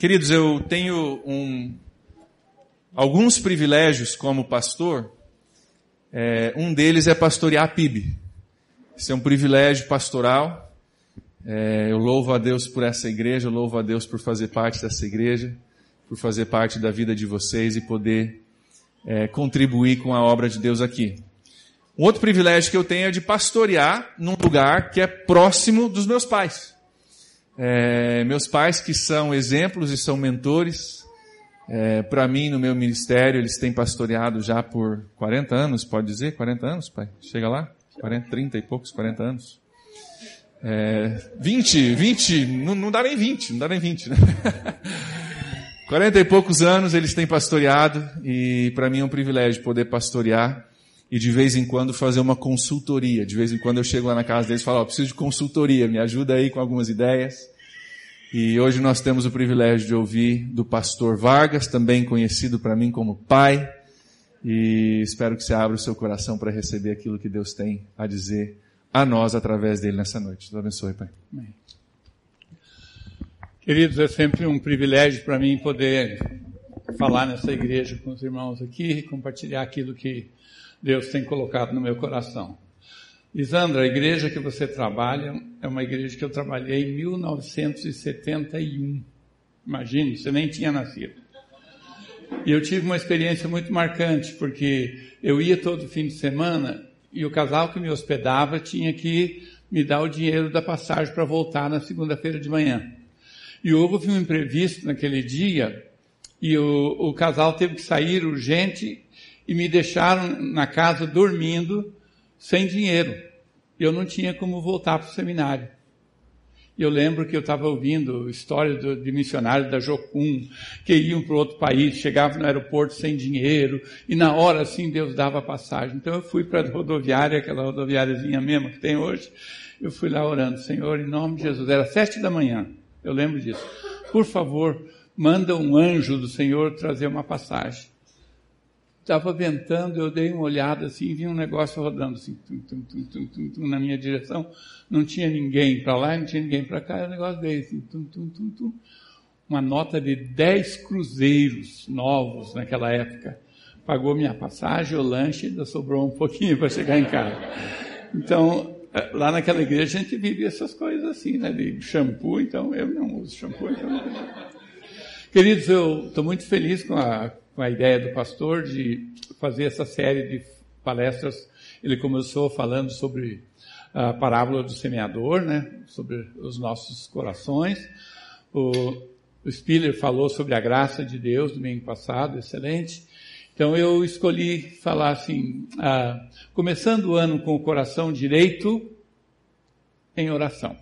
Queridos, eu tenho um, alguns privilégios como pastor. É, um deles é pastorear a PIB. Isso é um privilégio pastoral. É, eu louvo a Deus por essa igreja, eu louvo a Deus por fazer parte dessa igreja, por fazer parte da vida de vocês e poder é, contribuir com a obra de Deus aqui. Um outro privilégio que eu tenho é de pastorear num lugar que é próximo dos meus pais. É, meus pais que são exemplos e são mentores, é, para mim no meu ministério, eles têm pastoreado já por 40 anos, pode dizer? 40 anos, pai? Chega lá? 40, 30 e poucos, 40 anos. É, 20, 20, não, não dá nem 20, não dá nem 20, né? 40 e poucos anos eles têm pastoreado e para mim é um privilégio poder pastorear e de vez em quando fazer uma consultoria. De vez em quando eu chego lá na casa deles e falo, ó, oh, preciso de consultoria, me ajuda aí com algumas ideias. E hoje nós temos o privilégio de ouvir do pastor Vargas, também conhecido para mim como pai. E espero que você abra o seu coração para receber aquilo que Deus tem a dizer a nós através dele nessa noite. Deus abençoe, pai. Amém. Queridos, é sempre um privilégio para mim poder falar nessa igreja com os irmãos aqui e compartilhar aquilo que Deus tem colocado no meu coração. Lisandra, a igreja que você trabalha é uma igreja que eu trabalhei em 1971. Imagine, você nem tinha nascido. E eu tive uma experiência muito marcante, porque eu ia todo fim de semana e o casal que me hospedava tinha que me dar o dinheiro da passagem para voltar na segunda-feira de manhã. E houve um imprevisto naquele dia e o, o casal teve que sair urgente e me deixaram na casa dormindo sem dinheiro. Eu não tinha como voltar para o seminário. Eu lembro que eu estava ouvindo histórias de missionários da Jocum, que iam para outro país, chegavam no aeroporto sem dinheiro, e na hora assim Deus dava passagem. Então eu fui para a rodoviária, aquela rodoviáriazinha mesmo que tem hoje, eu fui lá orando, Senhor, em nome de Jesus, era sete da manhã, eu lembro disso. Por favor, manda um anjo do Senhor trazer uma passagem estava ventando, eu dei uma olhada assim, vi um negócio rodando assim, tum, tum, tum, na minha direção, não tinha ninguém para lá, não tinha ninguém para cá, o negócio veio assim, uma nota de 10 cruzeiros novos naquela época. Pagou minha passagem, o lanche, ainda sobrou um pouquinho para chegar em casa. Então, eh, lá naquela igreja a gente vive essas coisas assim, né, de shampoo, então eu não uso shampoo, então... Queridos, eu estou muito feliz com a com a ideia do pastor de fazer essa série de palestras. Ele começou falando sobre a parábola do semeador, né? Sobre os nossos corações. O, Spiller falou sobre a graça de Deus domingo passado, excelente. Então eu escolhi falar assim, ah, começando o ano com o coração direito em oração.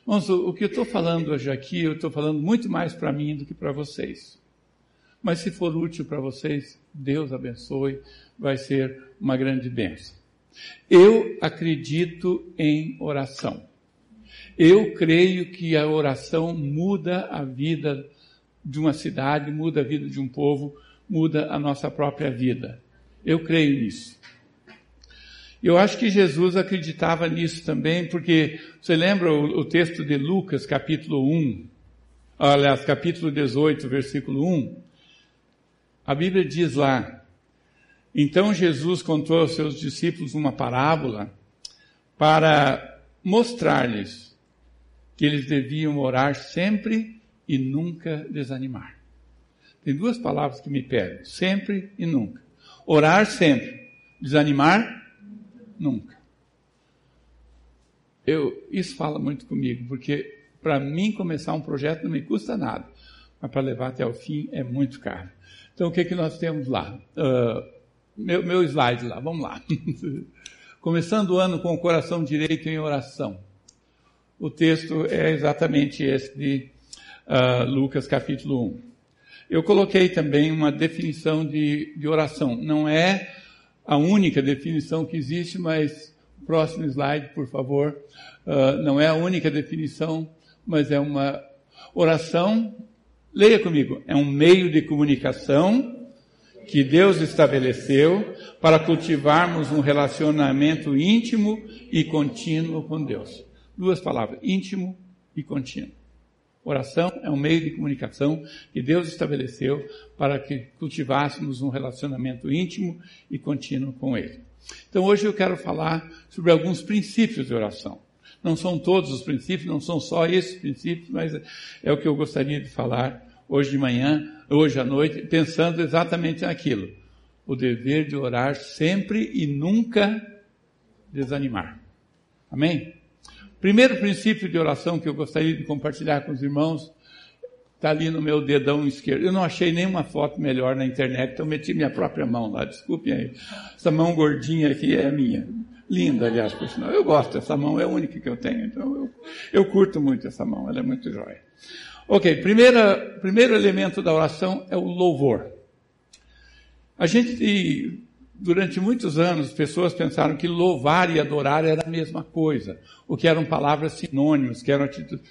Irmãos, o que eu estou falando hoje aqui, eu estou falando muito mais para mim do que para vocês. Mas se for útil para vocês, Deus abençoe, vai ser uma grande bênção. Eu acredito em oração. Eu creio que a oração muda a vida de uma cidade, muda a vida de um povo, muda a nossa própria vida. Eu creio nisso. Eu acho que Jesus acreditava nisso também, porque você lembra o, o texto de Lucas, capítulo 1, aliás, capítulo 18, versículo 1? A Bíblia diz lá: Então Jesus contou aos seus discípulos uma parábola para mostrar-lhes que eles deviam orar sempre e nunca desanimar. Tem duas palavras que me pegam: sempre e nunca. Orar sempre, desanimar nunca. Eu, isso fala muito comigo, porque para mim começar um projeto não me custa nada, mas para levar até o fim é muito caro. Então, o que, é que nós temos lá? Uh, meu, meu slide lá, vamos lá. Começando o ano com o coração direito em oração. O texto é exatamente esse de uh, Lucas capítulo 1. Eu coloquei também uma definição de, de oração. Não é a única definição que existe, mas próximo slide, por favor. Uh, não é a única definição, mas é uma oração Leia comigo. É um meio de comunicação que Deus estabeleceu para cultivarmos um relacionamento íntimo e contínuo com Deus. Duas palavras: íntimo e contínuo. Oração é um meio de comunicação que Deus estabeleceu para que cultivássemos um relacionamento íntimo e contínuo com Ele. Então hoje eu quero falar sobre alguns princípios de oração. Não são todos os princípios, não são só esses princípios, mas é o que eu gostaria de falar hoje de manhã, hoje à noite, pensando exatamente naquilo. O dever de orar sempre e nunca desanimar. Amém? Primeiro princípio de oração que eu gostaria de compartilhar com os irmãos está ali no meu dedão esquerdo. Eu não achei nenhuma foto melhor na internet, então meti minha própria mão lá. Desculpem aí. Essa mão gordinha aqui é minha. Linda, aliás, por sinal. Eu gosto dessa mão, é a única que eu tenho, então eu, eu curto muito essa mão, ela é muito jóia. Ok, primeira, primeiro elemento da oração é o louvor. A gente durante muitos anos, pessoas pensaram que louvar e adorar era a mesma coisa, o que eram palavras sinônimas, que eram atitudes.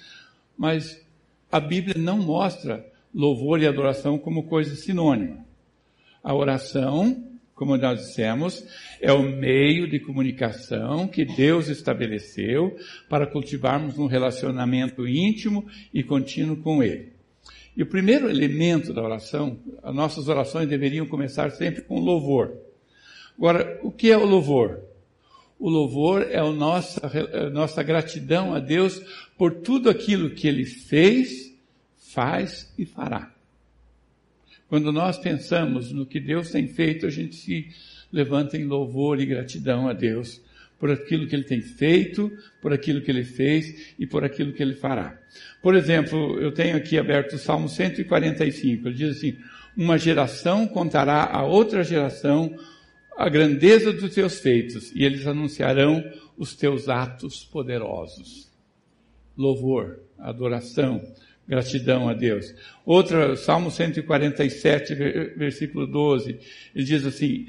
Mas a Bíblia não mostra louvor e adoração como coisa sinônima. A oração, como nós dissemos, é o meio de comunicação que Deus estabeleceu para cultivarmos um relacionamento íntimo e contínuo com Ele. E o primeiro elemento da oração, as nossas orações deveriam começar sempre com louvor. Agora, o que é o louvor? O louvor é a nossa, a nossa gratidão a Deus por tudo aquilo que Ele fez, faz e fará. Quando nós pensamos no que Deus tem feito, a gente se levanta em louvor e gratidão a Deus por aquilo que Ele tem feito, por aquilo que Ele fez e por aquilo que Ele fará. Por exemplo, eu tenho aqui aberto o Salmo 145. Ele diz assim: Uma geração contará a outra geração a grandeza dos teus feitos e eles anunciarão os teus atos poderosos. Louvor, adoração, gratidão a Deus. Outra, Salmo 147, versículo 12, ele diz assim: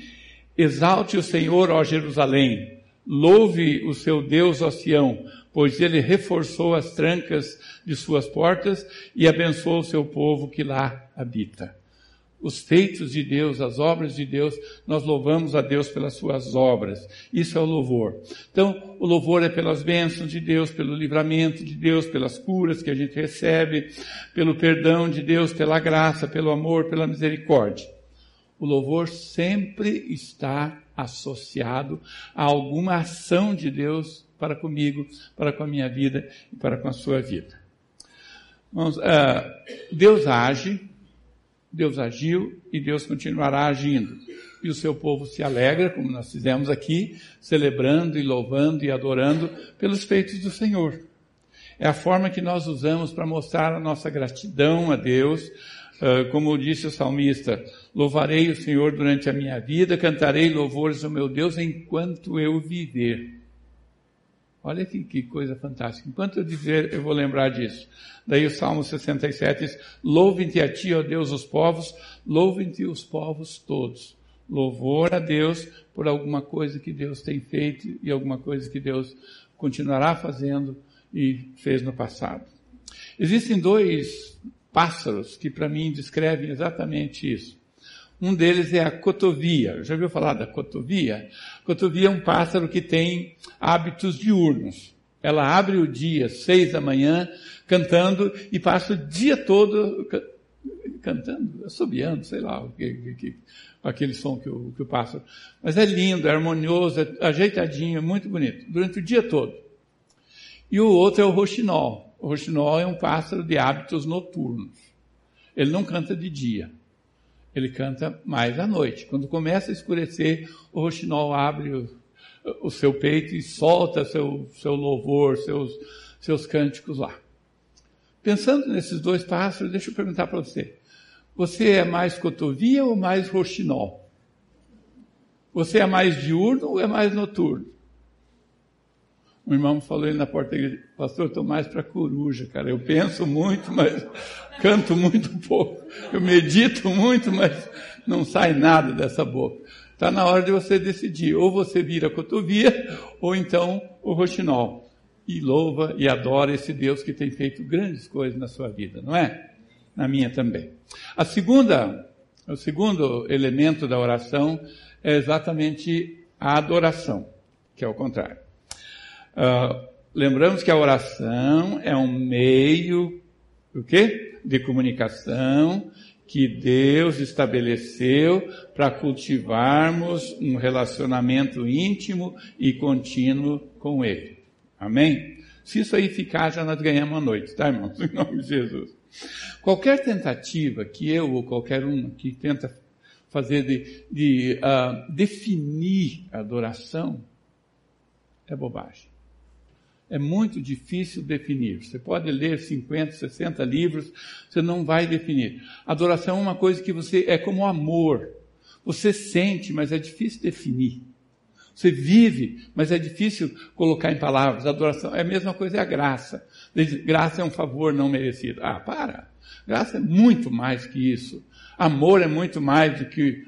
Exalte o Senhor, ó Jerusalém, louve o seu Deus, ó Sião, pois ele reforçou as trancas de suas portas e abençoou o seu povo que lá habita os feitos de Deus, as obras de Deus, nós louvamos a Deus pelas suas obras. Isso é o louvor. Então, o louvor é pelas bênçãos de Deus, pelo livramento de Deus, pelas curas que a gente recebe, pelo perdão de Deus, pela graça, pelo amor, pela misericórdia. O louvor sempre está associado a alguma ação de Deus para comigo, para com a minha vida e para com a sua vida. Uh, Deus age Deus agiu e Deus continuará agindo. E o seu povo se alegra, como nós fizemos aqui, celebrando e louvando e adorando pelos feitos do Senhor. É a forma que nós usamos para mostrar a nossa gratidão a Deus, Uh, como disse o salmista, louvarei o Senhor durante a minha vida, cantarei louvores ao meu Deus enquanto eu viver. Olha que, que, coisa fantástica. Enquanto eu dizer, eu vou lembrar disso. Daí o Salmo 67 diz, louvem-te a ti, ó Deus, os povos, louvem-te os povos todos. Louvor a Deus por alguma coisa que Deus tem feito e alguma coisa que Deus continuará fazendo e fez no passado. Existem dois pássaros que para mim descrevem exatamente isso. Um deles é a cotovia. Já ouviu falar da cotovia? Cotovia é um pássaro que tem hábitos diurnos. Ela abre o dia, seis da manhã, cantando e passa o dia todo cantando, assobiando, sei lá, aquele som que o, que o pássaro. Mas é lindo, é harmonioso, é ajeitadinho, é muito bonito, durante o dia todo. E o outro é o roxinol. O roxinol é um pássaro de hábitos noturnos. Ele não canta de dia. Ele canta mais à noite. Quando começa a escurecer, o roxinol abre o, o seu peito e solta seu, seu louvor, seus, seus cânticos lá. Pensando nesses dois pássaros, deixa eu perguntar para você. Você é mais cotovia ou mais roxinol? Você é mais diurno ou é mais noturno? Um irmão falou aí na porta da igreja, pastor, eu estou mais para coruja, cara. Eu penso muito, mas canto muito pouco. Eu medito muito, mas não sai nada dessa boca. Está na hora de você decidir. Ou você vira cotovia, ou então o roxinol. E louva e adora esse Deus que tem feito grandes coisas na sua vida, não é? Na minha também. A segunda, o segundo elemento da oração é exatamente a adoração, que é o contrário. Uh, lembramos que a oração é um meio o quê? De comunicação que Deus estabeleceu para cultivarmos um relacionamento íntimo e contínuo com Ele. Amém? Se isso aí ficar, já nós ganhamos a noite, tá, irmãos? Em nome de Jesus. Qualquer tentativa que eu ou qualquer um que tenta fazer de, de uh, definir a adoração é bobagem. É muito difícil definir. Você pode ler 50, 60 livros, você não vai definir. Adoração é uma coisa que você é como amor. Você sente, mas é difícil definir. Você vive, mas é difícil colocar em palavras. Adoração é a mesma coisa, é a graça. Graça é um favor não merecido. Ah, para. Graça é muito mais que isso. Amor é muito mais do que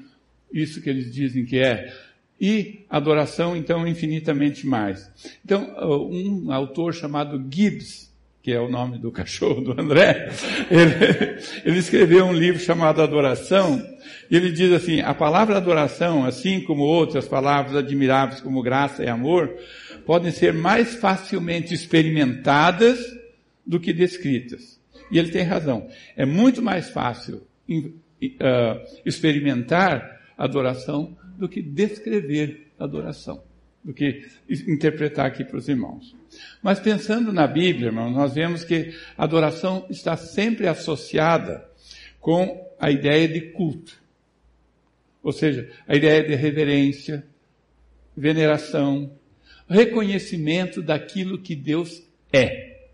isso que eles dizem que é. E adoração, então, infinitamente mais. Então, um autor chamado Gibbs, que é o nome do cachorro do André, ele, ele escreveu um livro chamado Adoração, e ele diz assim, a palavra adoração, assim como outras palavras admiráveis como graça e amor, podem ser mais facilmente experimentadas do que descritas. E ele tem razão. É muito mais fácil uh, experimentar adoração do que descrever adoração, do que interpretar aqui para os irmãos. Mas pensando na Bíblia, irmão, nós vemos que a adoração está sempre associada com a ideia de culto. Ou seja, a ideia de reverência, veneração, reconhecimento daquilo que Deus é.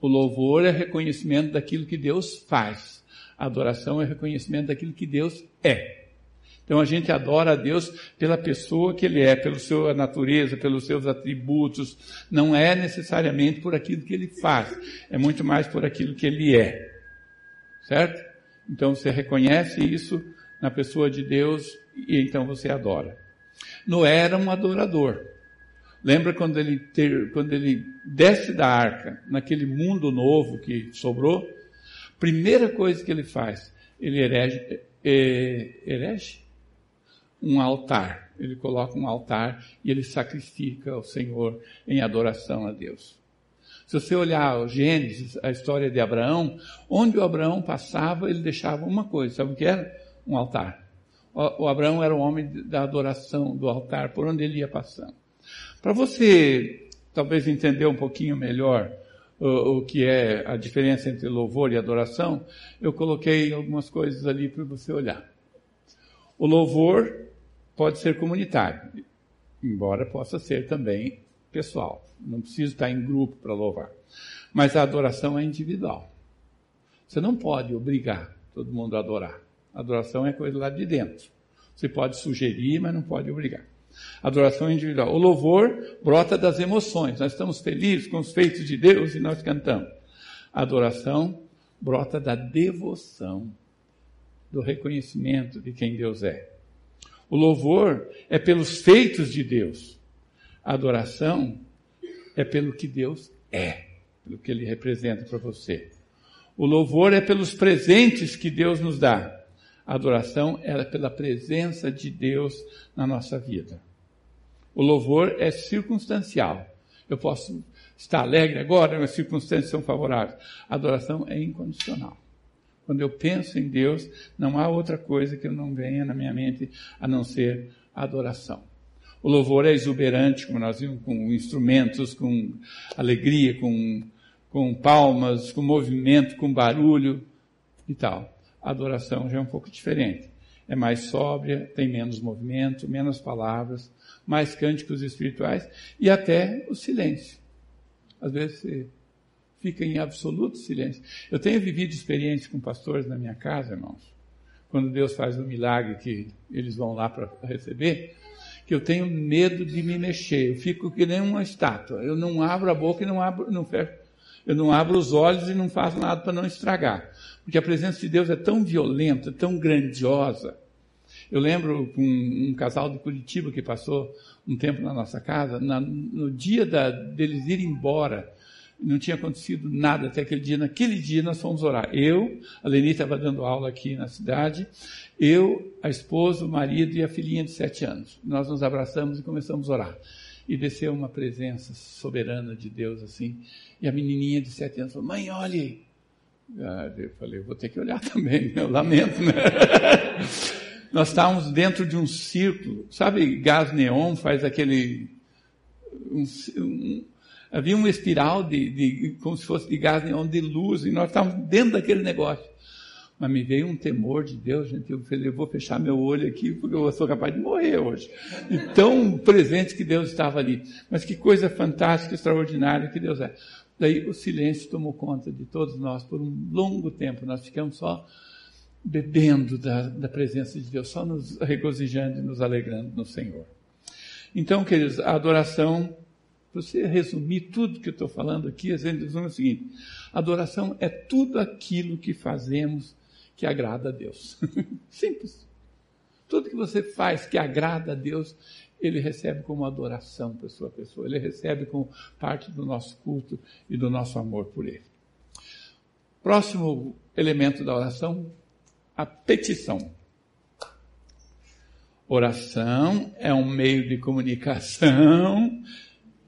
O louvor é reconhecimento daquilo que Deus faz. A adoração é reconhecimento daquilo que Deus é. Então a gente adora a Deus pela pessoa que Ele é, pela sua natureza, pelos seus atributos. Não é necessariamente por aquilo que Ele faz. É muito mais por aquilo que Ele é. Certo? Então você reconhece isso na pessoa de Deus e então você adora. Noé era um adorador. Lembra quando ele, ter, quando ele desce da arca, naquele mundo novo que sobrou? Primeira coisa que ele faz, ele herege, herege? Um altar. Ele coloca um altar e ele sacrifica ao Senhor em adoração a Deus. Se você olhar o Gênesis, a história de Abraão, onde o Abraão passava, ele deixava uma coisa, sabe o que era? Um altar. O, o Abraão era o homem da adoração do altar, por onde ele ia passando. Para você talvez entender um pouquinho melhor o, o, que é a diferença entre louvor e adoração, eu coloquei algumas coisas ali para você olhar. O louvor pode ser comunitário, embora possa ser também pessoal. Não precisa estar em grupo para louvar. Mas a adoração é individual. Você não pode obrigar todo mundo a adorar. A adoração é coisa lá de dentro. Você pode sugerir, mas não pode obrigar. Adoração individual. O louvor brota das emoções. Nós estamos felizes com os feitos de Deus e nós cantamos. A adoração brota da devoção, do reconhecimento de quem Deus é. O louvor é pelos feitos de Deus. A adoração é pelo que Deus é, pelo que Ele representa para você. O louvor é pelos presentes que Deus nos dá. A adoração é pela presença de Deus na nossa vida. O louvor é circunstancial. Eu posso estar alegre agora, as circunstâncias são favoráveis. A adoração é incondicional. Quando eu penso em Deus, não há outra coisa que não venha na minha mente a não ser a adoração. O louvor é exuberante, como nós vimos, com instrumentos, com alegria, com, com palmas, com movimento, com barulho e tal. A adoração já é um pouco diferente. É mais sóbria, tem menos movimento, menos palavras, mais cânticos espirituais e até o silêncio. Às vezes você fica em absoluto silêncio. Eu tenho vivido experiências com pastores na minha casa, irmãos, quando Deus faz um milagre que eles vão lá para receber, que eu tenho medo de me mexer. Eu fico que nem uma estátua. Eu não abro a boca e não abro, não fecho. Eu não abro os olhos e não faço nada para não estragar. Porque a presença de Deus é tão violenta, tão grandiosa. Eu lembro um, um casal de Curitiba que passou um tempo na nossa casa, na, no dia da, deles irem embora, não tinha acontecido nada até aquele dia. Naquele dia nós fomos orar. Eu, a Leni estava dando aula aqui na cidade, eu, a esposa, o marido e a filhinha de sete anos. Nós nos abraçamos e começamos a orar. E desceu uma presença soberana de Deus assim. E a menininha de sete anos falou: Mãe, olhe, Ah, eu falei, vou ter que olhar também, eu lamento, né? Nós estávamos dentro de um círculo, sabe, gás neon faz aquele. Um, um, havia uma espiral de, de, como se fosse de gás neon de luz, e nós estávamos dentro daquele negócio. Mas me veio um temor de Deus, gente. Eu falei, eu vou fechar meu olho aqui, porque eu sou capaz de morrer hoje. E tão presente que Deus estava ali. Mas que coisa fantástica, extraordinária que Deus é. Daí o silêncio tomou conta de todos nós por um longo tempo. Nós ficamos só bebendo da, da presença de Deus, só nos regozijando e nos alegrando no Senhor. Então, queridos, a adoração, você resumir tudo que eu estou falando aqui, a gente resume o seguinte: adoração é tudo aquilo que fazemos que agrada a Deus. Simples. Tudo que você faz que agrada a Deus, ele recebe como adoração para sua pessoa, ele recebe como parte do nosso culto e do nosso amor por ele. Próximo elemento da oração, a petição. Oração é um meio de comunicação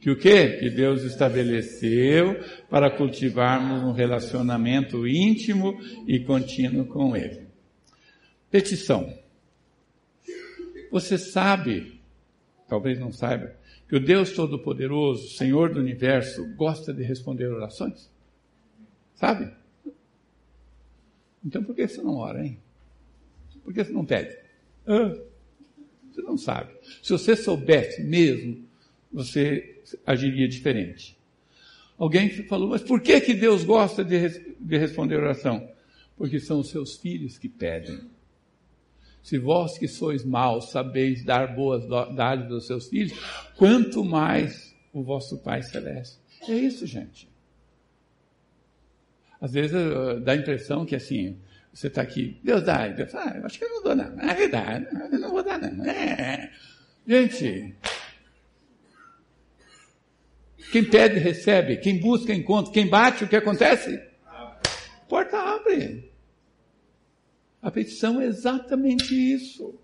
que o quê? Que Deus estabeleceu para cultivarmos um relacionamento íntimo e contínuo com Ele. Petição. Você sabe, talvez não saiba, que o Deus Todo-Poderoso, Senhor do Universo, gosta de responder orações? Sabe? Então por que você não ora, hein? Por que você não pede? Ah, você não sabe. Se você soubesse mesmo, você agiria diferente. Alguém falou, mas por que, que Deus gosta de, de responder oração? Porque são os seus filhos que pedem. Se vós que sois maus sabeis dar boas dádivas aos seus filhos, quanto mais o vosso Pai Celeste. É isso, gente. Às vezes uh, dá a impressão que assim, você está aqui, Deus dá, Deus ah, eu acho que eu não dou não. Na verdade, eu não vou dar não. É. Gente, quem pede, recebe. Quem busca, encontra. Quem bate, o que acontece? Porta abre. A petição é exatamente isso.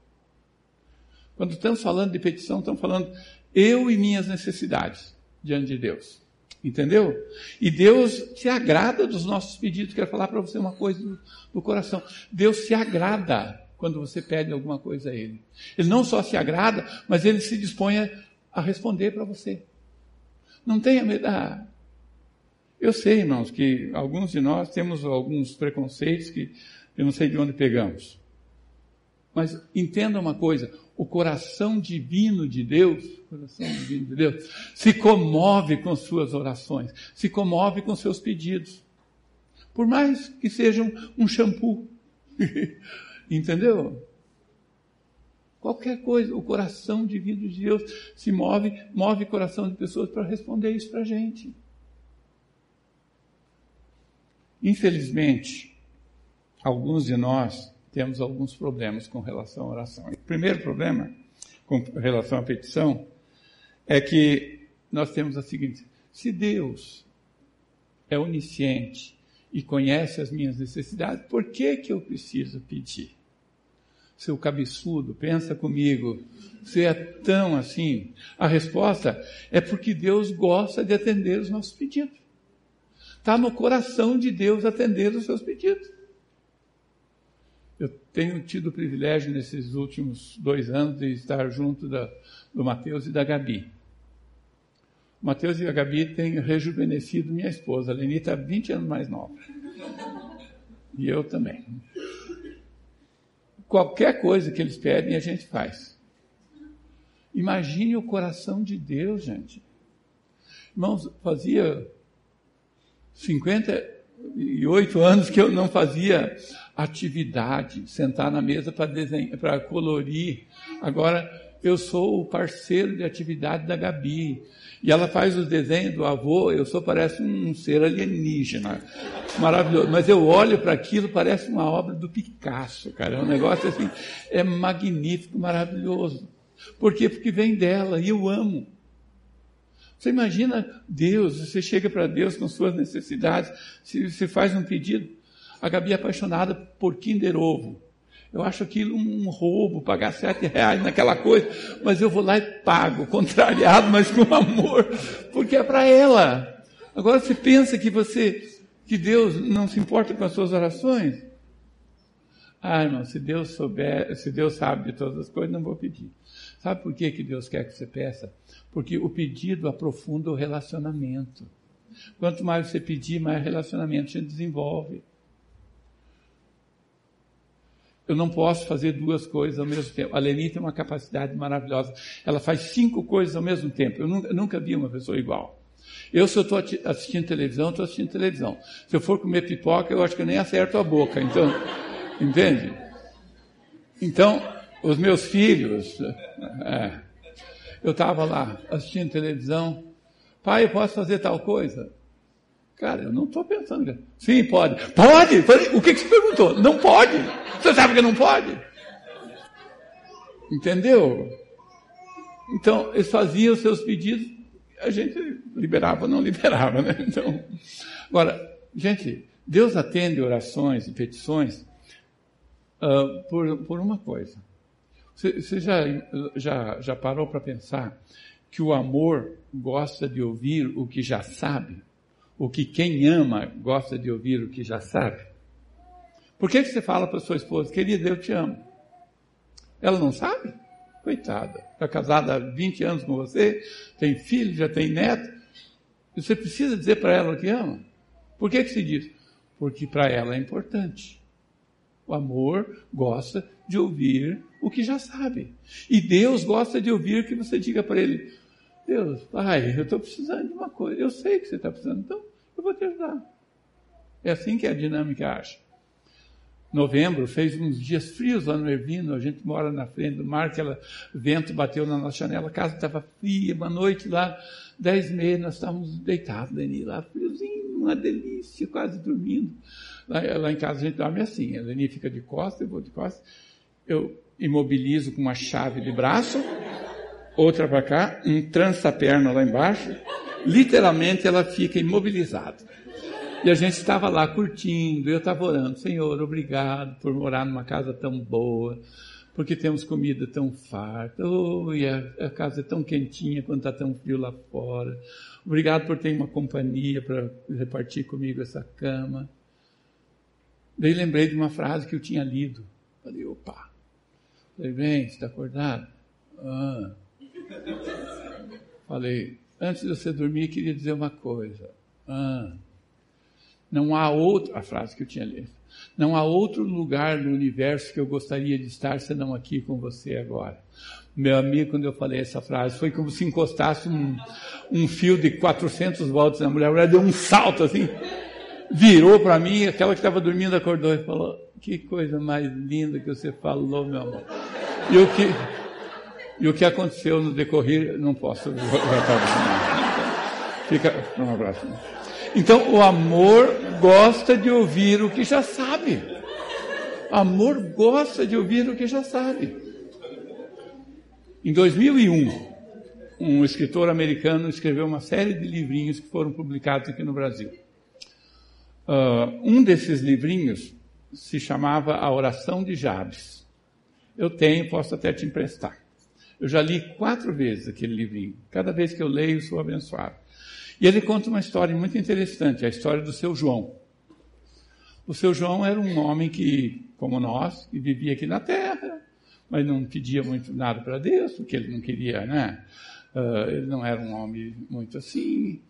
Quando estamos falando de petição, estamos falando eu e minhas necessidades diante de Deus. Entendeu? E Deus se agrada dos nossos pedidos. Quero falar para você uma coisa do, do, coração. Deus se agrada quando você pede alguma coisa a Ele. Ele não só se agrada, mas Ele se dispõe a, a responder para você. Não tenha medo. Ah, eu sei, irmãos, que alguns de nós temos alguns preconceitos que eu não sei de onde pegamos. Mas entenda uma coisa: o coração divino de Deus, coração divino de Deus, se comove com suas orações, se comove com seus pedidos. Por mais que sejam um shampoo. Entendeu? Qualquer coisa, o coração divino de Deus se move, move o coração de pessoas para responder isso para a gente. Infelizmente, alguns de nós temos alguns problemas com relação à oração. O primeiro problema com relação à petição é que nós temos a seguinte: se Deus é onisciente e conhece as minhas necessidades, por que que eu preciso pedir? Seu cabeçudo, pensa comigo, você é tão assim? A resposta é porque Deus gosta de atender os nossos pedidos. Está no coração de Deus atender os seus pedidos. Eu tenho tido o privilégio nesses últimos dois anos de estar junto da, do Mateus e da Gabi. O Mateus e a Gabi têm rejuvenescido minha esposa. A Leni está 20 anos mais nova. E eu também. Qualquer coisa que eles pedem, a gente faz. Imagine o coração de Deus, gente. Irmãos, fazia 58 anos que eu não fazia atividade, sentar na mesa para desenhar, para colorir. Agora eu sou o parceiro de atividade da Gabi. E ela faz os desenhos do avô, eu sou parece um ser alienígena. Maravilhoso. Mas eu olho para aquilo, parece uma obra do Picasso, cara. É um negócio assim, é magnífico, maravilhoso. Por quê? Porque vem dela e eu amo. Você imagina Deus, você chega para Deus com suas necessidades, você faz um pedido, a Gabi é apaixonada por Kinder Ovo. Eu acho aquilo um roubo, pagar sete reais naquela coisa, mas eu vou lá e pago, contrariado, mas com amor, porque é para ela. Agora você pensa que você, Que Deus não se importa com as suas orações? Ah, irmão, se Deus souber, se Deus sabe de todas as coisas, não vou pedir. Sabe por que, que Deus quer que você peça? Porque o pedido aprofunda o relacionamento. Quanto mais você pedir, mais relacionamento se desenvolve. Eu não posso fazer duas coisas ao mesmo tempo. A Leni tem uma capacidade maravilhosa. Ela faz cinco coisas ao mesmo tempo. Eu nunca, nunca vi uma pessoa igual. Eu, se eu estou assistindo televisão, estou assistindo televisão. Se eu for comer pipoca, eu acho que eu nem acerto a boca. Então, entende? Então, os meus filhos, é, eu estava lá assistindo televisão, pai, eu posso fazer tal coisa? Cara, eu não estou pensando. Sim, pode. Pode? O que, que você perguntou? Não pode. Você sabe que não pode? Entendeu? Então, eles faziam os seus pedidos, a gente liberava ou não liberava, né? Então, agora, gente, Deus atende orações e petições uh, por, por uma coisa. Você já, já, já parou para pensar que o amor gosta de ouvir o que já sabe? O que quem ama gosta de ouvir o que já sabe? Por que, você fala para sua esposa, querida, eu te amo? Ela não sabe? Coitada. Está casada há 20 anos com você, tem filho, já tem neto. Você precisa dizer para ela que ama. Por que, que se diz? Porque para ela é importante. O amor gosta de ouvir o que já sabe. E Deus gosta de ouvir que você diga para ele: Deus, pai, eu estou precisando de uma coisa. Eu sei que você está precisando, então eu vou te ajudar. É assim que a dinâmica acha. Novembro fez uns dias frios lá no Ervino, a gente mora na frente do mar, aquele vento bateu na nossa janela, a casa estava fria, uma noite lá, dez meses, nós estávamos deitados, Leni, lá, friozinho, uma delícia, quase dormindo. Lá, lá, em casa a gente dorme assim, a Leni fica de costas, eu vou de costas, eu imobilizo com uma chave de braço, outra para cá, um trança a perna lá embaixo, literalmente ela fica imobilizada. E a gente estava lá curtindo, eu estava orando, Senhor, obrigado por morar numa casa tão boa, porque temos comida tão farta, oh, e a, a casa é tão quentinha quando está tão frio lá fora. Obrigado por ter uma companhia para repartir comigo essa cama. Daí lembrei de uma frase que eu tinha lido. Falei, opa. Falei, bem, você está acordado? Ah. Falei, antes de você dormir, queria dizer uma coisa. Ah. Não há outra, a frase que eu tinha lido. Não há outro lugar no universo que eu gostaria de estar senão aqui com você agora. Meu amigo, quando eu falei essa frase, foi como se encostasse um, um fio de 400 volts na mulher. A mulher deu um salto assim virou para mim, aquela que estava dormindo acordou e falou: Que coisa mais linda que você falou, meu amor. E o que, e o que aconteceu no decorrer, não posso Fica. Então, o amor gosta de ouvir o que já sabe. Amor gosta de ouvir o que já sabe. Em 2001, um escritor americano escreveu uma série de livrinhos que foram publicados aqui no Brasil. Uh, um desses livrinhos se chamava A Oração de Jabes. Eu tenho, posso até te emprestar. Eu já li quatro vezes aquele livrinho. Cada vez que eu leio, sou abençoado. E ele conta uma história muito interessante, a história do seu João. O seu João era um homem que, como nós, que vivia aqui na terra, mas não pedia muito nada para Deus, porque ele não queria, né? Uh, ele não era um homem muito assim.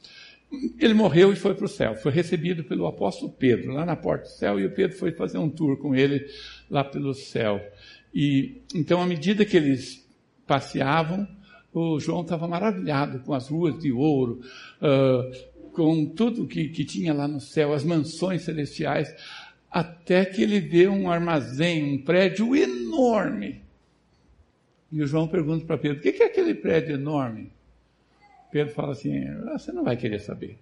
Ele morreu e foi para o céu. Foi recebido pelo apóstolo Pedro, lá na porta do céu, e o Pedro foi fazer um tour com ele lá pelo céu. E então, à medida que eles passeavam, o João estava maravilhado com as ruas de ouro, uh, com tudo que, que tinha lá no céu, as mansões celestiais, até que ele vê um armazém, um prédio enorme. E o João pergunta para Pedro: o que é aquele prédio enorme? Pedro fala assim: ah, você não vai querer saber.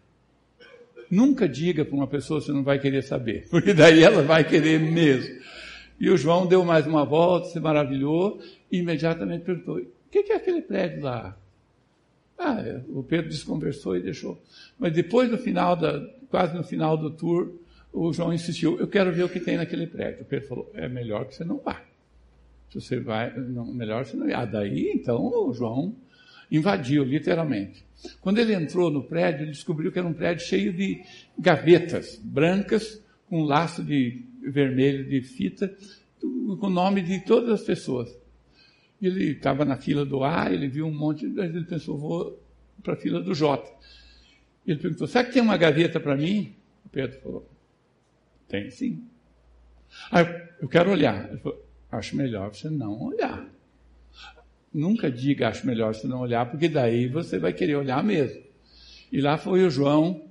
Nunca diga para uma pessoa que você não vai querer saber, porque daí ela vai querer mesmo. E o João deu mais uma volta, se maravilhou e imediatamente perguntou: o que é aquele prédio lá? Ah, é, o Pedro desconversou e deixou. Mas depois do final, da, quase no final do tour, o João insistiu: eu quero ver o que tem naquele prédio. O Pedro falou: é melhor que você não vá. Se você vai, não, melhor você não ir. Ah, daí então o João invadiu, literalmente. Quando ele entrou no prédio, ele descobriu que era um prédio cheio de gavetas brancas, com um laço de vermelho de fita, com o nome de todas as pessoas. Ele estava na fila do A, ele viu um monte, ele pensou, vou para a fila do J. Ele perguntou, será que tem uma gaveta para mim? O Pedro falou, tem sim. Ah, eu quero olhar. Ele falou, acho melhor você não olhar. Nunca diga acho melhor você não olhar, porque daí você vai querer olhar mesmo. E lá foi o João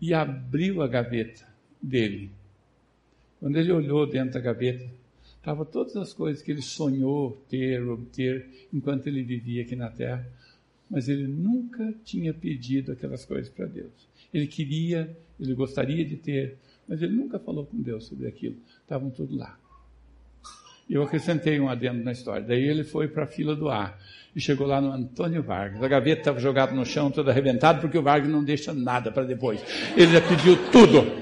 e abriu a gaveta dele. Quando ele olhou dentro da gaveta, estavam todas as coisas que ele sonhou ter, obter, enquanto ele vivia aqui na terra. Mas ele nunca tinha pedido aquelas coisas para Deus. Ele queria, ele gostaria de ter, mas ele nunca falou com Deus sobre aquilo. Estavam tudo lá. Eu acrescentei um adendo na história. Daí ele foi para a fila do ar e chegou lá no Antônio Vargas. A gaveta estava jogada no chão, toda arrebentada, porque o Vargas não deixa nada para depois. Ele já pediu tudo.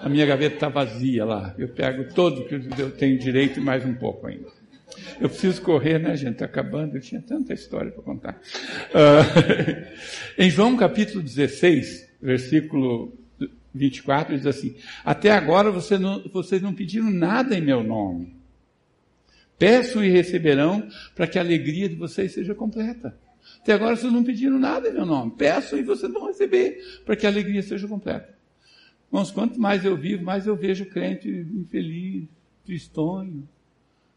A minha gaveta está vazia lá. Eu pego todo que eu tenho direito e mais um pouco ainda. Eu preciso correr, né, gente? Está acabando. Eu tinha tanta história para contar. Uh, em João capítulo 16, versículo 24, diz assim: Até agora você não, vocês não pediram nada em meu nome. Peçam e receberão para que a alegria de vocês seja completa. Até agora vocês não pediram nada em meu nome. Peçam e vocês vão receber para que a alegria seja completa. Irmãos, quanto mais eu vivo, mais eu vejo crente infeliz, tristonho.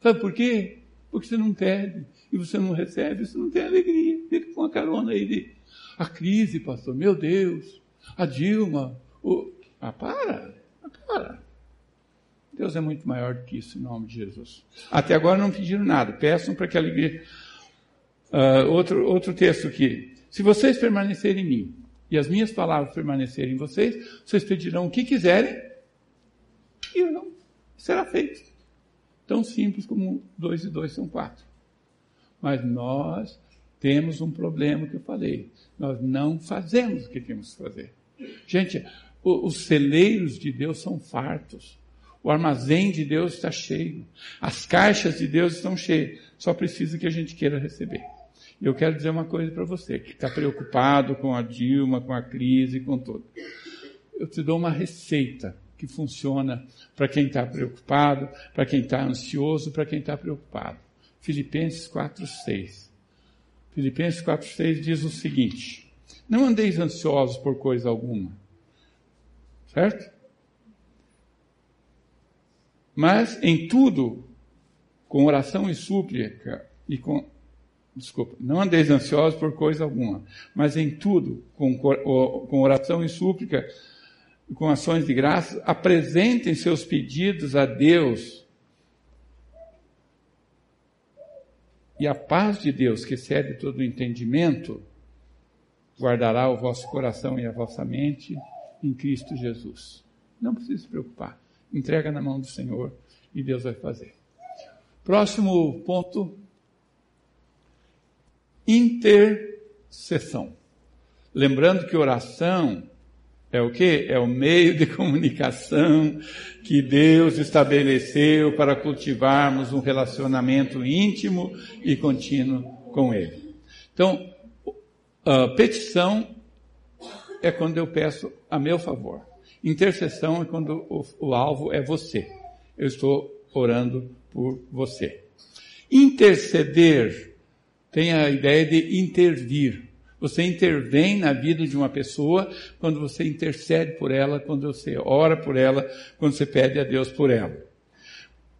Sabe por quê? Porque você não pede e você não recebe, você não tem alegria. Fica com a carona aí de a crise, pastor, meu Deus, a Dilma. O... Ah, para, para. Deus é muito maior do que isso, em nome de Jesus. Até agora não pediram nada, peçam para que a alegria. Uh, outro, outro texto aqui. Se vocês permanecerem em mim e as minhas palavras permanecerem em vocês, vocês pedirão o que quiserem e não será feito. Tão simples como dois e dois são quatro. Mas nós temos um problema que eu falei. Nós não fazemos o que temos que fazer. Gente, os celeiros de Deus são fartos. O armazém de Deus está cheio. As caixas de Deus estão cheias. Só precisa que a gente queira receber. Eu quero dizer uma coisa para você, que está preocupado com a Dilma, com a crise, com tudo. Eu te dou uma receita que funciona para quem está preocupado, para quem está ansioso, para quem está preocupado. Filipenses 4,6. Filipenses 4,6 diz o seguinte: Não andeis ansiosos por coisa alguma. Certo? Mas em tudo, com oração e súplica, e com, desculpa, não andeis ansiosos por coisa alguma, mas em tudo, com, com oração e súplica, com ações de graça, apresentem seus pedidos a Deus. E a paz de Deus, que excede todo o entendimento, guardará o vosso coração e a vossa mente em Cristo Jesus. Não precisa se preocupar entrega na mão do Senhor e Deus vai fazer. Próximo ponto: intercessão. Lembrando que oração é o que? É o meio de comunicação que Deus estabeleceu para cultivarmos um relacionamento íntimo e contínuo com Ele. Então, a petição é quando eu peço a meu favor. Intercessão é quando o, o alvo é você. Eu estou orando por você. Interceder tem a ideia de intervir. Você intervém na vida de uma pessoa quando você intercede por ela, quando você ora por ela, quando você pede a Deus por ela.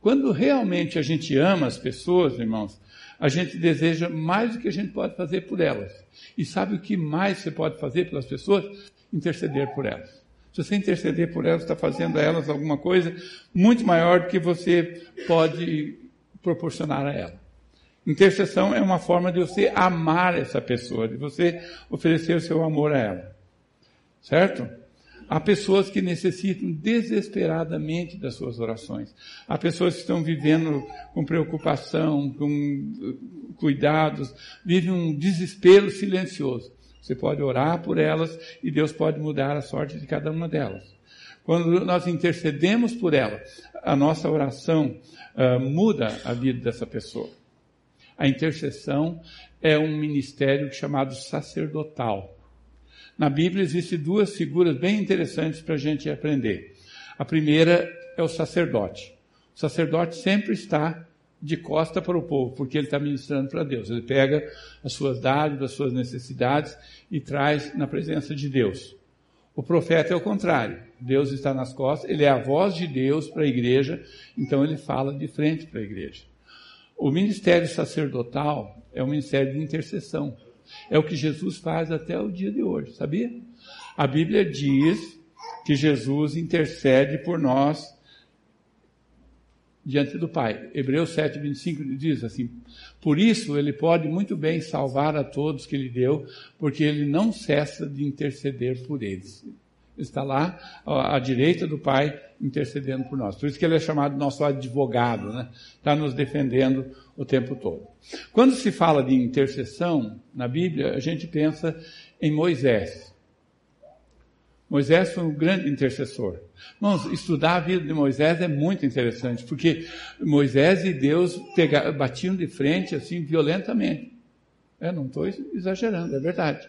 Quando realmente a gente ama as pessoas, irmãos, a gente deseja mais do que a gente pode fazer por elas. E sabe o que mais você pode fazer pelas pessoas? Interceder por elas. Se você interceder por elas, está fazendo a elas alguma coisa muito maior do que você pode proporcionar a ela. Intercessão é uma forma de você amar essa pessoa, de você oferecer o seu amor a ela. Certo? Há pessoas que necessitam desesperadamente das suas orações. Há pessoas que estão vivendo com preocupação, com cuidados, vivem um desespero silencioso. Você pode orar por elas e Deus pode mudar a sorte de cada uma delas. Quando nós intercedemos por ela, a nossa oração uh, muda a vida dessa pessoa. A intercessão é um ministério chamado sacerdotal. Na Bíblia existem duas figuras bem interessantes para a gente aprender. A primeira é o sacerdote. O sacerdote sempre está de costa para o povo, porque ele está ministrando para Deus. Ele pega as suas dádivas, as suas necessidades e traz na presença de Deus. O profeta é o contrário. Deus está nas costas, ele é a voz de Deus para a igreja, então ele fala de frente para a igreja. O ministério sacerdotal é um ministério de intercessão. É o que Jesus faz até o dia de hoje, sabia? A Bíblia diz que Jesus intercede por nós diante do Pai. Hebreus 7, 25 diz assim: Por isso ele pode muito bem salvar a todos que ele deu, porque ele não cessa de interceder por eles. Está lá à direita do Pai intercedendo por nós. Por isso que ele é chamado nosso advogado, né? Está nos defendendo o tempo todo. Quando se fala de intercessão na Bíblia, a gente pensa em Moisés. Moisés foi um grande intercessor. Irmãos, estudar a vida de Moisés é muito interessante, porque Moisés e Deus batiam de frente assim violentamente. Eu não estou exagerando, é verdade.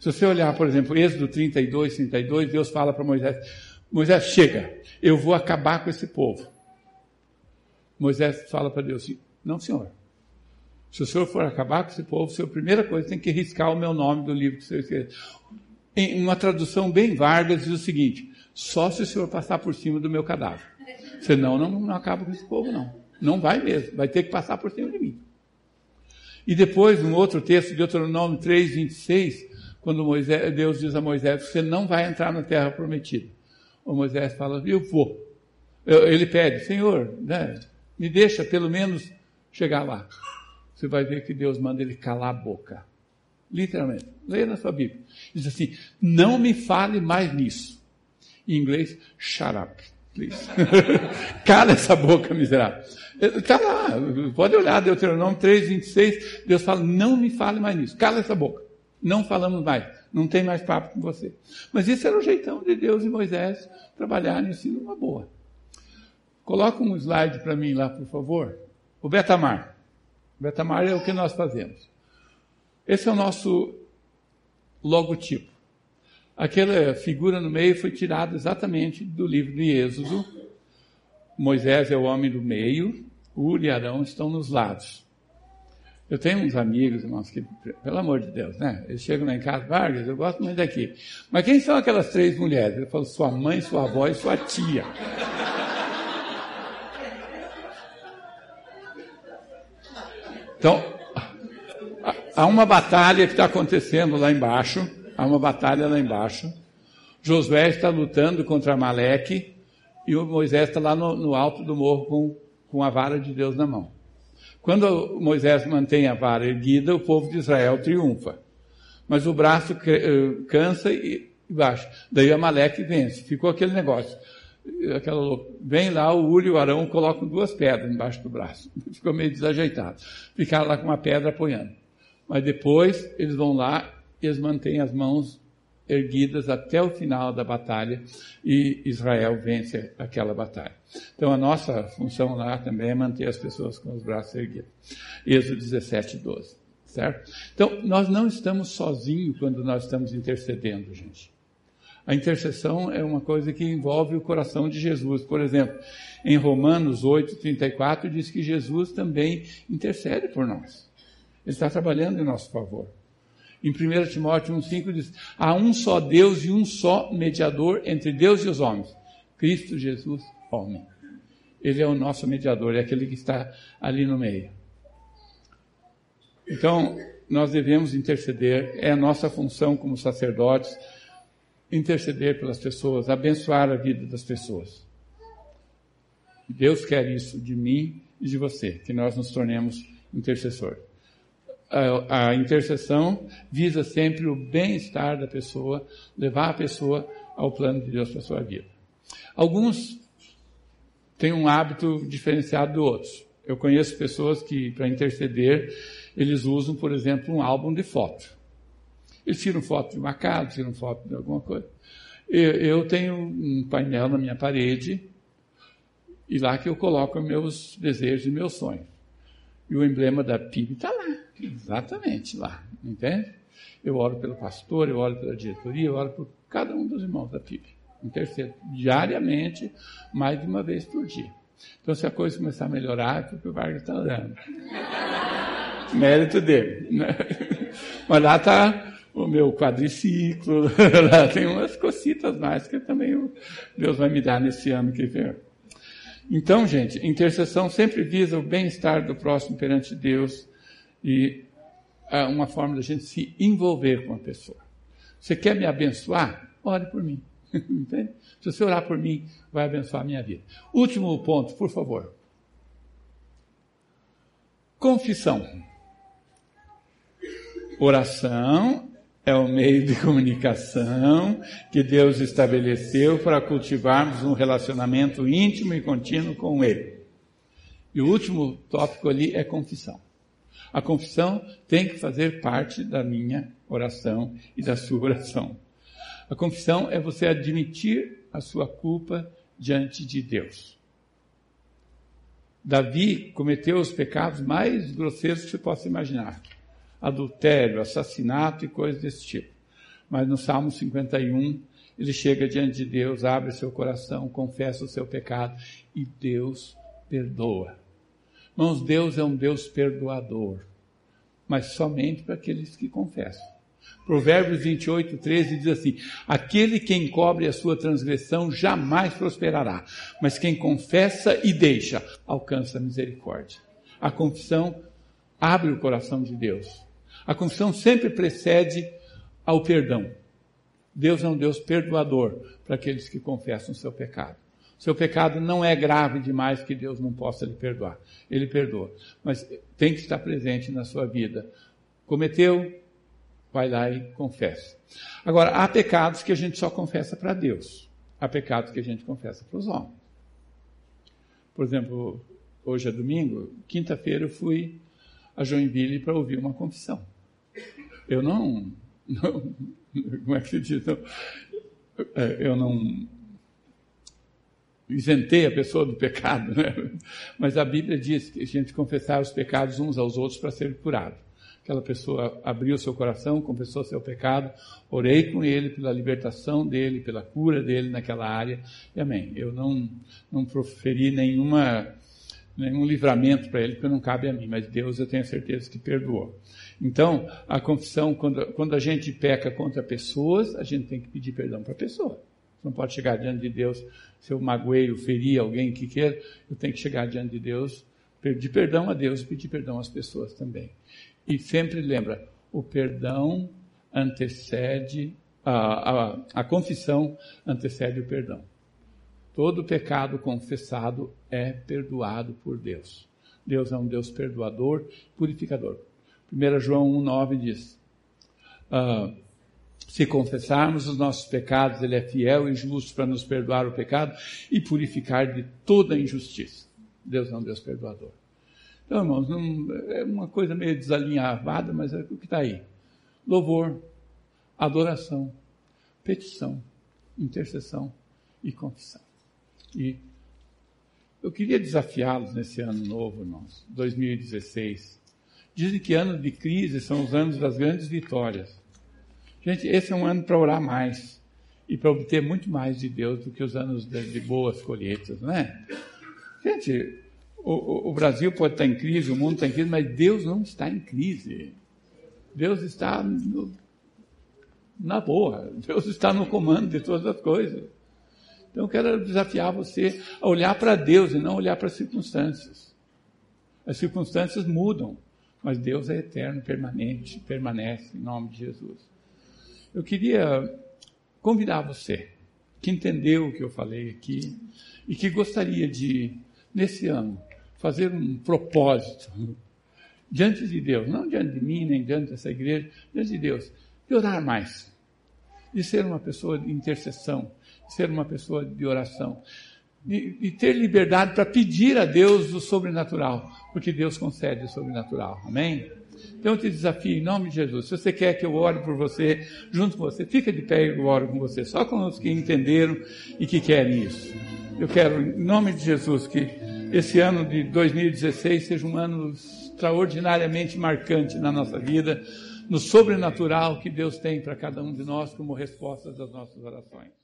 Se você olhar, por exemplo, Êxodo 32, 32, Deus fala para Moisés: Moisés, chega, eu vou acabar com esse povo. Moisés fala para Deus assim: Não, senhor. Se o senhor for acabar com esse povo, a primeira coisa tem que riscar o meu nome do livro que o senhor escreveu. Em uma tradução bem Vargas diz o seguinte: só se o senhor passar por cima do meu cadáver. Senão não, não acaba com esse povo, não. Não vai mesmo, vai ter que passar por cima de mim. E depois, num outro texto, de Deuteronômio 3, 26, quando Moisés, Deus diz a Moisés, você não vai entrar na terra prometida. O Moisés fala, eu vou. Ele pede, Senhor, né, me deixa pelo menos chegar lá. Você vai ver que Deus manda ele calar a boca. Literalmente. Leia na sua Bíblia. Diz assim: não me fale mais nisso. Em inglês, shut up, please. Cala essa boca miserável. Está lá, pode olhar, Deuteronômio 3, 26. Deus fala: não me fale mais nisso. Cala essa boca. Não falamos mais. Não tem mais papo com você. Mas isso era o jeitão de Deus e Moisés trabalharem assim numa boa. Coloca um slide para mim lá, por favor. O Betamar. O Betamar é o que nós fazemos. Esse é o nosso logotipo. Aquela figura no meio foi tirada exatamente do livro de Êxodo. Moisés é o homem do meio, Uri e Arão estão nos lados. Eu tenho uns amigos, irmãos, que, pelo amor de Deus, né? Eles chegam lá em casa, Vargas, eu gosto muito daqui. Mas quem são aquelas três mulheres? Eu falo, sua mãe, sua avó e sua tia. Então, há uma batalha que está acontecendo lá embaixo. Há uma batalha lá embaixo. Josué está lutando contra Amaleque e o Moisés está lá no, no, alto do morro com, com a vara de Deus na mão. Quando Moisés mantém a vara erguida, o povo de Israel triunfa. Mas o braço eh, cansa e baixa. Daí Amaleque vence. Ficou aquele negócio. Aquela, vem lá o Uri e o Arão colocam duas pedras embaixo do braço. Ficou meio desajeitado. Ficaram lá com uma pedra apoiando. Mas depois eles vão lá e eles mantêm as mãos erguidas até o final da batalha e Israel vence aquela batalha. Então a nossa função lá também é manter as pessoas com os braços erguidos. Êxodo 17, 12. Certo? Então, nós não estamos sozinhos quando nós estamos intercedendo, gente. A intercessão é uma coisa que envolve o coração de Jesus. Por exemplo, em Romanos 8, 34, diz que Jesus também intercede por nós. Ele está trabalhando em nosso favor. Em 1 Timóteo 1,5 diz: há um só Deus e um só mediador entre Deus e os homens, Cristo Jesus, homem. Ele é o nosso mediador, é aquele que está ali no meio. Então, nós devemos interceder, é a nossa função como sacerdotes, interceder pelas pessoas, abençoar a vida das pessoas. Deus quer isso de mim e de você, que nós nos tornemos intercessores a, a intercessão visa sempre o bem-estar da pessoa, levar a pessoa ao plano de Deus para a sua vida. Alguns têm um hábito diferenciado do outros. Eu conheço pessoas que, para interceder, eles usam, por exemplo, um álbum de foto. Eles tiram foto de uma casa, tiram foto de alguma coisa. Eu, eu tenho um painel na minha parede, e lá que eu coloco meus desejos e meus sonhos. E o emblema da PIB está lá, exatamente lá, entende? Eu oro pelo pastor, eu oro pela diretoria, eu oro por cada um dos irmãos da PIB. Intercedo diariamente, mais de uma vez por dia. Então, se a coisa começar a melhorar, é porque o Vargas está orando. Mérito dele. Né? Mas lá está o meu quadriciclo, lá tem umas cocitas mais que também Deus vai me dar nesse ano que vem. Então, gente, intercessão sempre visa o bem-estar do próximo perante Deus e é uma forma da gente se envolver com a pessoa. Você quer me abençoar? Ore por mim. Entende? Se você orar por mim, vai abençoar a minha vida. Último ponto, por favor. Confissão. Oração é o meio de comunicação que Deus estabeleceu para cultivarmos um relacionamento íntimo e contínuo com Ele. E o último tópico ali é confissão. A confissão tem que fazer parte da minha oração e da sua oração. A confissão é você admitir a sua culpa diante de Deus. Davi cometeu os pecados mais grosseiros que você possa imaginar adultério, assassinato e coisas desse tipo. Mas no Salmo 51, ele chega diante de Deus, abre seu coração, confessa o seu pecado e Deus perdoa. Irmãos, Deus é um Deus perdoador, mas somente para aqueles que confessam. Provérbios 28, 13 diz assim: Aquele que encobre a sua transgressão jamais prosperará, mas quem confessa e deixa alcança a misericórdia. A confissão abre o coração de Deus. A confissão sempre precede ao perdão. Deus é um Deus perdoador para aqueles que confessam o seu pecado. Seu pecado não é grave demais que Deus não possa lhe perdoar. Ele perdoa. Mas tem que estar presente na sua vida. Cometeu, vai lá e confessa. Agora, há pecados que a gente só confessa para Deus. Há pecados que a gente confessa para os homens. Por exemplo, hoje é domingo, quinta-feira eu fui a Joinville para ouvir uma confissão. Eu não, não como é que se diz? É, eu não isentei a pessoa do pecado, né? Mas a Bíblia diz que a gente confessar os pecados uns aos outros para ser curado. Aquela pessoa abriu seu coração, confessou seu pecado, orei com ele pela libertação dele, pela cura dele naquela área, e amém. Eu não, não proferi nenhuma nenhum livramento para ele, porque não cabe a mim, mas Deus eu tenho certeza que perdoou. Então, a confissão, quando, quando a gente peca contra pessoas, a gente tem que pedir perdão para a pessoa. Não pode chegar diante de Deus, se eu magoei ou feri alguém que queira, eu tenho que chegar diante de Deus, pedir perdão a Deus e pedir perdão às pessoas também. E sempre lembra, o perdão antecede, a, a, a confissão antecede o perdão. Todo pecado confessado é perdoado por Deus. Deus é um Deus perdoador, purificador. 1 João 1,9 diz: uh, Se confessarmos os nossos pecados, Ele é fiel e justo para nos perdoar o pecado e purificar de toda injustiça. Deus é um Deus perdoador. Então, irmãos, não, é uma coisa meio desalinhavada, mas é o que está aí: louvor, adoração, petição, intercessão e confissão. E eu queria desafiá-los nesse ano novo, irmãos, 2016. Dizem que anos de crise são os anos das grandes vitórias. Gente, esse é um ano para orar mais e para obter muito mais de Deus do que os anos de, de boas colheitas, não é? Gente, o, o, Brasil pode estar em crise, o mundo está em crise, mas Deus não está em crise. Deus está no, na boa. Deus está no comando de todas as coisas. Então eu quero desafiar você a olhar para Deus e não olhar para as circunstâncias. As circunstâncias mudam, mas Deus é eterno, permanente, permanece em nome de Jesus. Eu queria convidar você que entendeu o que eu falei aqui e que gostaria de, nesse ano, fazer um propósito diante de Deus, não diante de mim, nem diante dessa igreja, diante de Deus, de orar mais, de ser uma pessoa de intercessão, ser uma pessoa de oração. E, e ter liberdade para pedir a Deus o sobrenatural, porque Deus concede o sobrenatural. Amém? Então eu te desafio em nome de Jesus. Se você quer que eu ore por você, junto com você, fica de pé e eu oro com você. Só com os que entenderam e que querem isso. Eu quero, em nome de Jesus, que esse ano de 2016 seja um ano extraordinariamente marcante na nossa vida, no sobrenatural que Deus tem para cada um de nós como resposta das nossas orações.